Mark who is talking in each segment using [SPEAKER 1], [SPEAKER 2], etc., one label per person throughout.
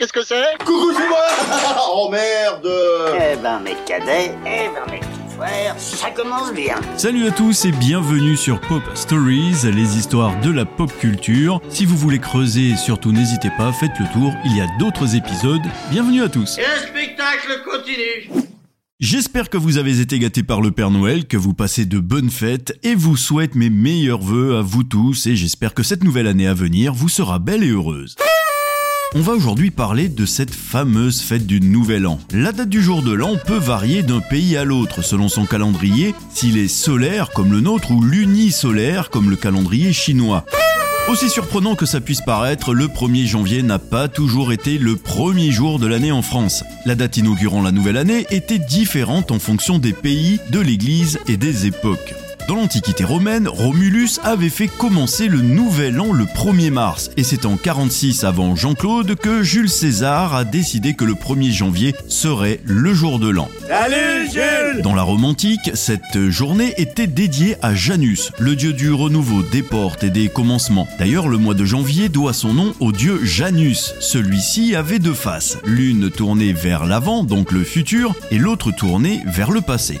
[SPEAKER 1] qu'est-ce que c'est
[SPEAKER 2] Coucou, c'est moi Oh merde
[SPEAKER 3] Eh ben mes cadets, eh ben mes petits frères, ça commence bien.
[SPEAKER 4] Salut à tous et bienvenue sur Pop Stories, les histoires de la pop culture. Si vous voulez creuser, surtout n'hésitez pas, faites le tour, il y a d'autres épisodes. Bienvenue à tous.
[SPEAKER 1] Et le spectacle continue
[SPEAKER 4] J'espère que vous avez été gâtés par le Père Noël, que vous passez de bonnes fêtes et vous souhaite mes meilleurs voeux à vous tous et j'espère que cette nouvelle année à venir vous sera belle et heureuse. On va aujourd'hui parler de cette fameuse fête du Nouvel An. La date du jour de l'an peut varier d'un pays à l'autre selon son calendrier, s'il est solaire comme le nôtre ou lunisolaire comme le calendrier chinois. Aussi surprenant que ça puisse paraître, le 1er janvier n'a pas toujours été le premier jour de l'année en France. La date inaugurant la nouvelle année était différente en fonction des pays, de l'église et des époques. Dans l'Antiquité romaine, Romulus avait fait commencer le nouvel an le 1er mars, et c'est en 46 avant Jean-Claude que Jules César a décidé que le 1er janvier serait le jour de l'an.
[SPEAKER 2] Salut Jules
[SPEAKER 4] Dans la Rome antique, cette journée était dédiée à Janus, le dieu du renouveau, des portes et des commencements. D'ailleurs, le mois de janvier doit son nom au dieu Janus. Celui-ci avait deux faces, l'une tournée vers l'avant, donc le futur, et l'autre tournée vers le passé.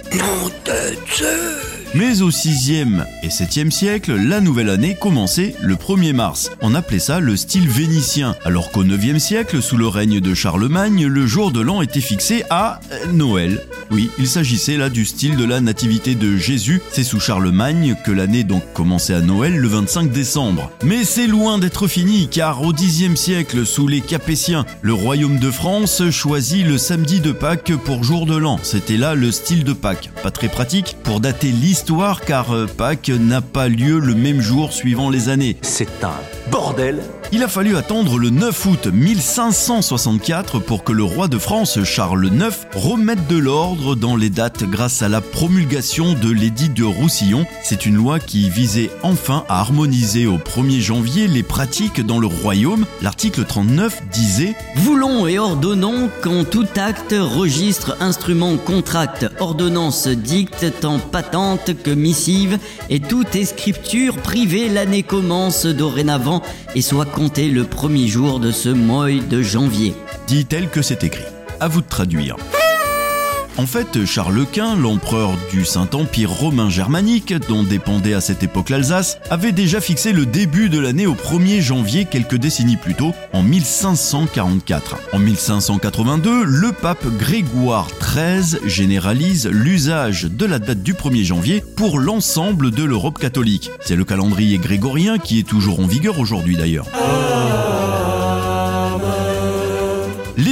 [SPEAKER 4] Mais au 6e et 7e siècle, la nouvelle année commençait le 1er mars. On appelait ça le style vénitien, alors qu'au 9e siècle, sous le règne de Charlemagne, le jour de l'an était fixé à euh, Noël. Oui, il s'agissait là du style de la nativité de Jésus. C'est sous Charlemagne que l'année donc commençait à Noël le 25 décembre. Mais c'est loin d'être fini, car au 10e siècle, sous les Capétiens, le royaume de France choisit le samedi de Pâques pour jour de l'an. C'était là le style de Pâques. Pas très pratique pour dater l'histoire, car euh, Pâques n'a pas lieu le même jour suivant les années.
[SPEAKER 5] C'est un bordel.
[SPEAKER 4] Il a fallu attendre le 9 août 1564 pour que le roi de France Charles IX remette de l'ordre dans les dates grâce à la promulgation de l'édit de Roussillon. C'est une loi qui visait enfin à harmoniser au 1er janvier les pratiques dans le royaume. L'article 39 disait
[SPEAKER 6] Voulons et ordonnons qu'en tout acte, registre, instrument, contract, ordonnance, dicte, tant patente que missive, et toute escripture privée l'année commence dorénavant et soit le premier jour de ce mois de janvier.
[SPEAKER 4] dit tel que c'est écrit. À vous de traduire. En fait, Charles Quint, l'empereur du Saint-Empire romain germanique, dont dépendait à cette époque l'Alsace, avait déjà fixé le début de l'année au 1er janvier quelques décennies plus tôt, en 1544. En 1582, le pape Grégoire XIII généralise l'usage de la date du 1er janvier pour l'ensemble de l'Europe catholique. C'est le calendrier grégorien qui est toujours en vigueur aujourd'hui d'ailleurs. Les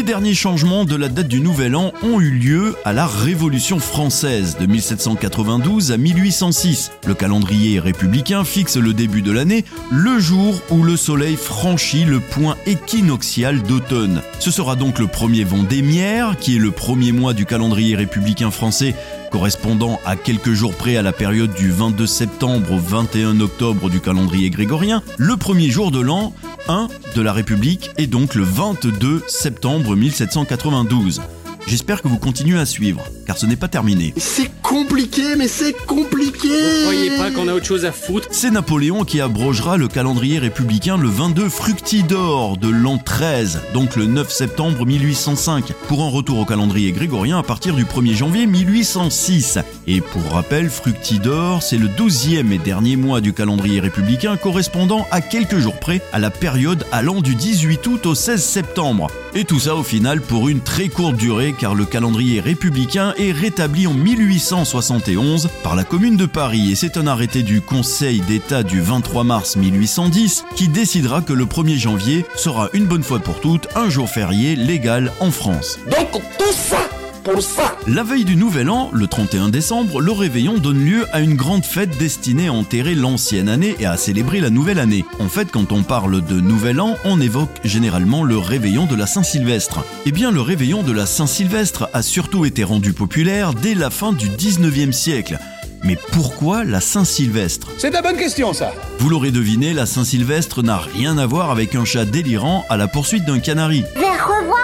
[SPEAKER 4] derniers changements de la date du Nouvel An ont eu lieu à la Révolution française de 1792 à 1806. Le calendrier républicain fixe le début de l'année le jour où le soleil franchit le point équinoxial d'automne. Ce sera donc le premier Vendémiaire, qui est le premier mois du calendrier républicain français correspondant à quelques jours près à la période du 22 septembre au 21 octobre du calendrier grégorien, le premier jour de l'an 1 de la République est donc le 22 septembre 1792. J'espère que vous continuez à suivre, car ce n'est pas terminé.
[SPEAKER 2] C'est compliqué, mais c'est compliqué
[SPEAKER 7] Croyez pas qu'on a autre chose à foutre?
[SPEAKER 4] C'est Napoléon qui abrogera le calendrier républicain le 22 Fructidor de l'an 13, donc le 9 septembre 1805, pour un retour au calendrier grégorien à partir du 1er janvier 1806. Et pour rappel, Fructidor, c'est le 12e et dernier mois du calendrier républicain correspondant à quelques jours près à la période allant du 18 août au 16 septembre. Et tout ça au final pour une très courte durée car le calendrier républicain est rétabli en 1871 par la commune de Paris et c'est un arrêté du Conseil d'État du 23 mars 1810 qui décidera que le 1er janvier sera une bonne fois pour toutes un jour férié légal en France.
[SPEAKER 2] Donc tout ça pour ça
[SPEAKER 4] La veille du Nouvel An, le 31 décembre, le réveillon donne lieu à une grande fête destinée à enterrer l'ancienne année et à célébrer la nouvelle année. En fait, quand on parle de Nouvel An, on évoque généralement le réveillon de la Saint-Sylvestre. Eh bien, le réveillon de la Saint-Sylvestre a surtout été rendu populaire dès la fin du 19e siècle. Mais pourquoi la Saint-Sylvestre?
[SPEAKER 7] C'est la bonne question, ça
[SPEAKER 4] Vous l'aurez deviné, la Saint-Sylvestre n'a rien à voir avec un chat délirant à la poursuite d'un canari.
[SPEAKER 8] Vers revoir.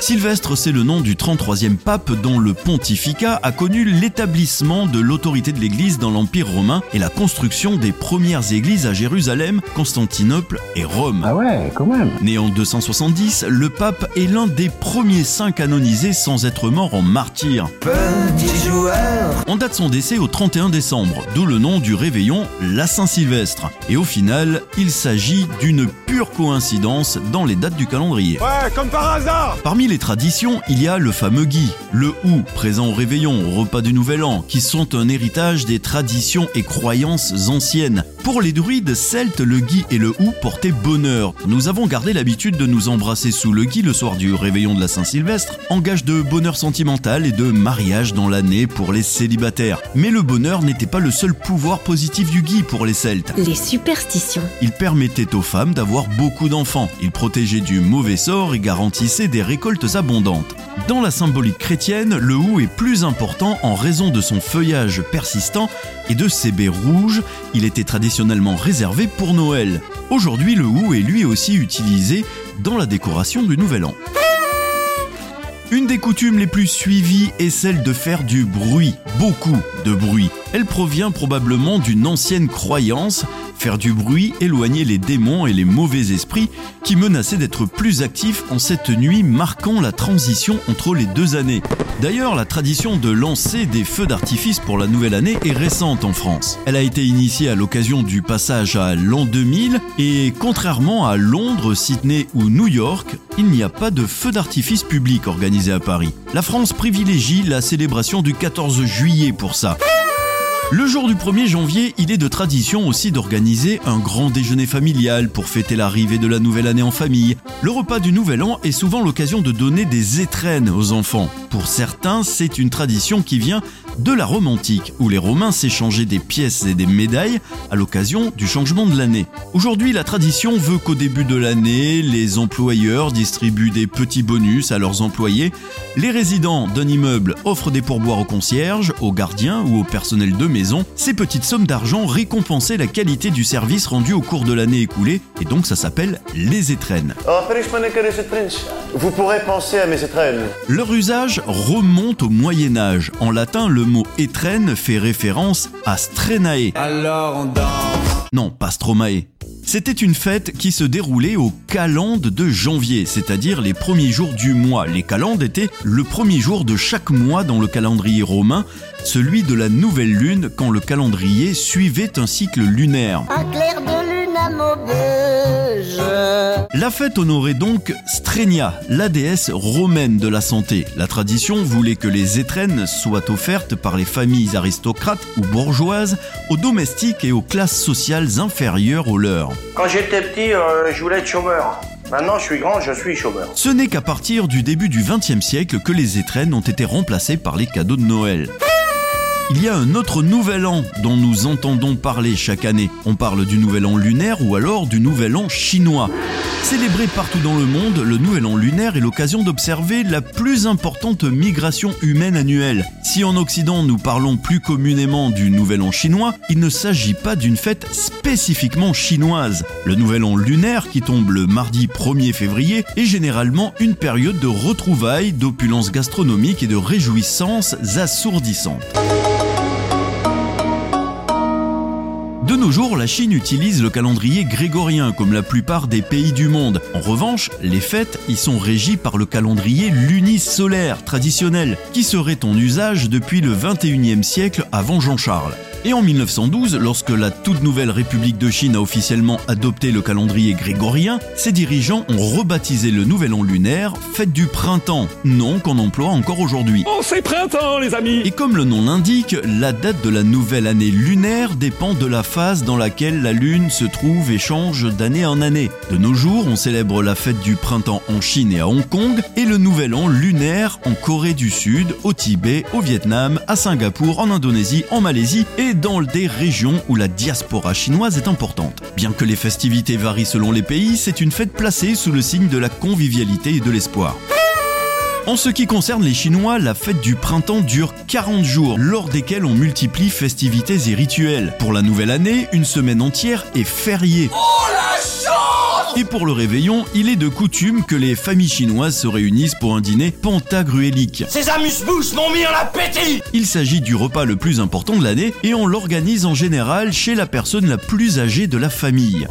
[SPEAKER 4] Sylvestre, c'est le nom du 33e pape dont le pontificat a connu l'établissement de l'autorité de l'Église dans l'Empire romain et la construction des premières églises à Jérusalem, Constantinople et Rome.
[SPEAKER 5] Ah ouais, quand même.
[SPEAKER 4] Né en 270, le pape est l'un des premiers saints canonisés sans être mort en martyr. On date son décès au 31 décembre, d'où le nom du réveillon la Saint-Sylvestre. Et au final, il s'agit d'une pure coïncidence dans les dates du calendrier.
[SPEAKER 7] Ouais, comme par hasard
[SPEAKER 4] Parmi les traditions, il y a le fameux gui, le hou, présent au réveillon, au repas du Nouvel An, qui sont un héritage des traditions et croyances anciennes. Pour les druides celtes, le gui et le hou portaient bonheur. Nous avons gardé l'habitude de nous embrasser sous le gui le soir du réveillon de la Saint-Sylvestre, en gage de bonheur sentimental et de mariage dans l'année pour les célibataires. Mais le bonheur n'était pas le seul pouvoir positif du gui pour les celtes.
[SPEAKER 9] Les superstitions.
[SPEAKER 4] Il permettait aux femmes d'avoir beaucoup d'enfants. Il protégeait du mauvais sort et garantissait des récoltes abondantes. Dans la symbolique chrétienne, le hou est plus important en raison de son feuillage persistant et de ses baies rouges. Il était traditionnellement réservé pour Noël. Aujourd'hui, le hou est lui aussi utilisé dans la décoration du Nouvel An. Une des coutumes les plus suivies est celle de faire du bruit, beaucoup de bruit. Elle provient probablement d'une ancienne croyance, faire du bruit éloigner les démons et les mauvais esprits qui menaçaient d'être plus actifs en cette nuit marquant la transition entre les deux années. D'ailleurs, la tradition de lancer des feux d'artifice pour la nouvelle année est récente en France. Elle a été initiée à l'occasion du passage à l'an 2000 et contrairement à Londres, Sydney ou New York, il n'y a pas de feux d'artifice public organisé à Paris. La France privilégie la célébration du 14 juillet pour ça. Le jour du 1er janvier, il est de tradition aussi d'organiser un grand déjeuner familial pour fêter l'arrivée de la nouvelle année en famille. Le repas du nouvel an est souvent l'occasion de donner des étrennes aux enfants. Pour certains, c'est une tradition qui vient de la Rome antique, où les Romains s'échangeaient des pièces et des médailles à l'occasion du changement de l'année. Aujourd'hui, la tradition veut qu'au début de l'année, les employeurs distribuent des petits bonus à leurs employés. Les résidents d'un immeuble offrent des pourboires aux concierges, aux gardiens ou au personnel de maison. Ces petites sommes d'argent récompensaient la qualité du service rendu au cours de l'année écoulée, et donc ça s'appelle les étrennes.
[SPEAKER 2] Vous pourrez penser à mes étrennes.
[SPEAKER 4] Leur usage remonte au Moyen Âge. En latin, le mot étrenne fait référence à strenae.
[SPEAKER 7] Alors on danse
[SPEAKER 4] Non, pas stromae. C'était une fête qui se déroulait au calende de janvier, c'est-à-dire les premiers jours du mois. Les calendes étaient le premier jour de chaque mois dans le calendrier romain, celui de la nouvelle lune quand le calendrier suivait un cycle lunaire.
[SPEAKER 8] Un clair de lune à Maubeuge.
[SPEAKER 4] La fête honorait donc Strenia, la déesse romaine de la santé. La tradition voulait que les étrennes soient offertes par les familles aristocrates ou bourgeoises aux domestiques et aux classes sociales inférieures aux leurs.
[SPEAKER 1] Quand j'étais petit, euh, je voulais être chômeur. Maintenant, je suis grand, je suis chômeur.
[SPEAKER 4] Ce n'est qu'à partir du début du XXe siècle que les étrennes ont été remplacées par les cadeaux de Noël. Il y a un autre nouvel an dont nous entendons parler chaque année. On parle du nouvel an lunaire ou alors du nouvel an chinois. Célébré partout dans le monde, le nouvel an lunaire est l'occasion d'observer la plus importante migration humaine annuelle. Si en Occident nous parlons plus communément du nouvel an chinois, il ne s'agit pas d'une fête spécifiquement chinoise. Le nouvel an lunaire, qui tombe le mardi 1er février, est généralement une période de retrouvailles, d'opulence gastronomique et de réjouissances assourdissantes. De nos jours, la Chine utilise le calendrier grégorien comme la plupart des pays du monde. En revanche, les fêtes y sont régies par le calendrier lunisolaire traditionnel, qui serait en usage depuis le 21e siècle avant Jean-Charles. Et en 1912, lorsque la toute nouvelle République de Chine a officiellement adopté le calendrier grégorien, ses dirigeants ont rebaptisé le nouvel an lunaire fête du printemps, nom qu'on emploie encore aujourd'hui.
[SPEAKER 7] Oh, c'est printemps, les amis
[SPEAKER 4] Et comme le nom l'indique, la date de la nouvelle année lunaire dépend de la phase dans laquelle la lune se trouve et change d'année en année. De nos jours, on célèbre la fête du printemps en Chine et à Hong Kong et le nouvel an lunaire en Corée du Sud, au Tibet, au Vietnam, à Singapour, en Indonésie, en Malaisie et dans des régions où la diaspora chinoise est importante. Bien que les festivités varient selon les pays, c'est une fête placée sous le signe de la convivialité et de l'espoir. En ce qui concerne les Chinois, la fête du printemps dure 40 jours, lors desquels on multiplie festivités et rituels. Pour la nouvelle année, une semaine entière est fériée.
[SPEAKER 7] Oh
[SPEAKER 4] Et pour le réveillon, il est de coutume que les familles chinoises se réunissent pour un dîner pentagruélique.
[SPEAKER 1] Ces amuse-bouches m'ont mis en appétit
[SPEAKER 4] Il s'agit du repas le plus important de l'année et on l'organise en général chez la personne la plus âgée de la famille.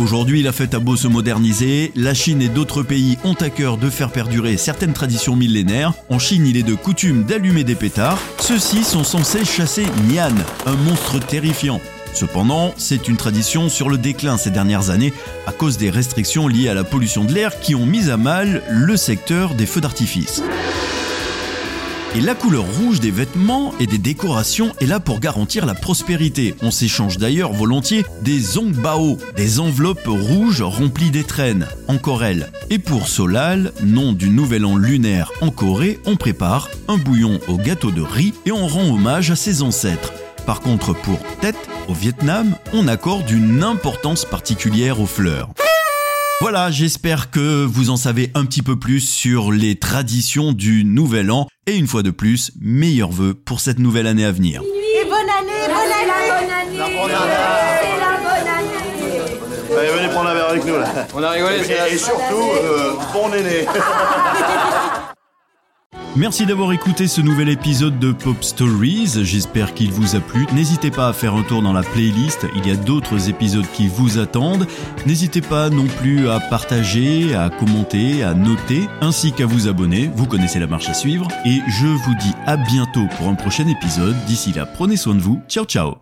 [SPEAKER 4] Aujourd'hui, la fête a beau se moderniser, la Chine et d'autres pays ont à cœur de faire perdurer certaines traditions millénaires. En Chine, il est de coutume d'allumer des pétards. Ceux-ci sont censés chasser Nian, un monstre terrifiant. Cependant, c'est une tradition sur le déclin ces dernières années à cause des restrictions liées à la pollution de l'air qui ont mis à mal le secteur des feux d'artifice. Et la couleur rouge des vêtements et des décorations est là pour garantir la prospérité. On s'échange d'ailleurs volontiers des zongbao, des enveloppes rouges remplies d'étrennes, en corelle. Et pour Solal, nom du nouvel an lunaire en Corée, on prépare un bouillon au gâteau de riz et on rend hommage à ses ancêtres. Par contre, pour Tet, au Vietnam, on accorde une importance particulière aux fleurs. Voilà, j'espère que vous en savez un petit peu plus sur les traditions du Nouvel An. Et une fois de plus, meilleurs vœux pour cette nouvelle année à venir.
[SPEAKER 8] Et bonne année, bonne année
[SPEAKER 2] bonne année.
[SPEAKER 8] C'est la bonne année
[SPEAKER 2] Allez, venez prendre un verre avec nous là.
[SPEAKER 7] On a rigolé,
[SPEAKER 2] Et, et surtout, euh, bon néné.
[SPEAKER 4] Merci d'avoir écouté ce nouvel épisode de Pop Stories. J'espère qu'il vous a plu. N'hésitez pas à faire un tour dans la playlist. Il y a d'autres épisodes qui vous attendent. N'hésitez pas non plus à partager, à commenter, à noter, ainsi qu'à vous abonner. Vous connaissez la marche à suivre. Et je vous dis à bientôt pour un prochain épisode. D'ici là, prenez soin de vous. Ciao ciao